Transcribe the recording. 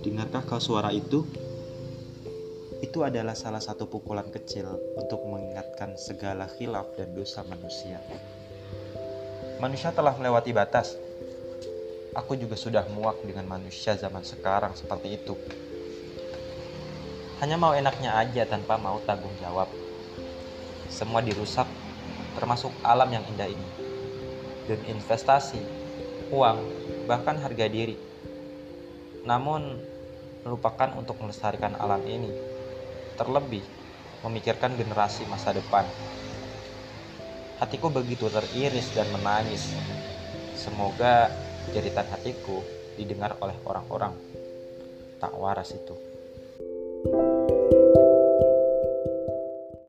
Dengarkah kau suara itu? Itu adalah salah satu pukulan kecil untuk mengingatkan segala khilaf dan dosa manusia. Manusia telah melewati batas. Aku juga sudah muak dengan manusia zaman sekarang seperti itu. Hanya mau enaknya aja tanpa mau tanggung jawab. Semua dirusak, termasuk alam yang indah ini. Dan investasi, uang, bahkan harga diri. Namun, melupakan untuk melestarikan alam ini. Terlebih, memikirkan generasi masa depan. Hatiku begitu teriris dan menangis. Semoga jeritan hatiku didengar oleh orang-orang tak waras itu.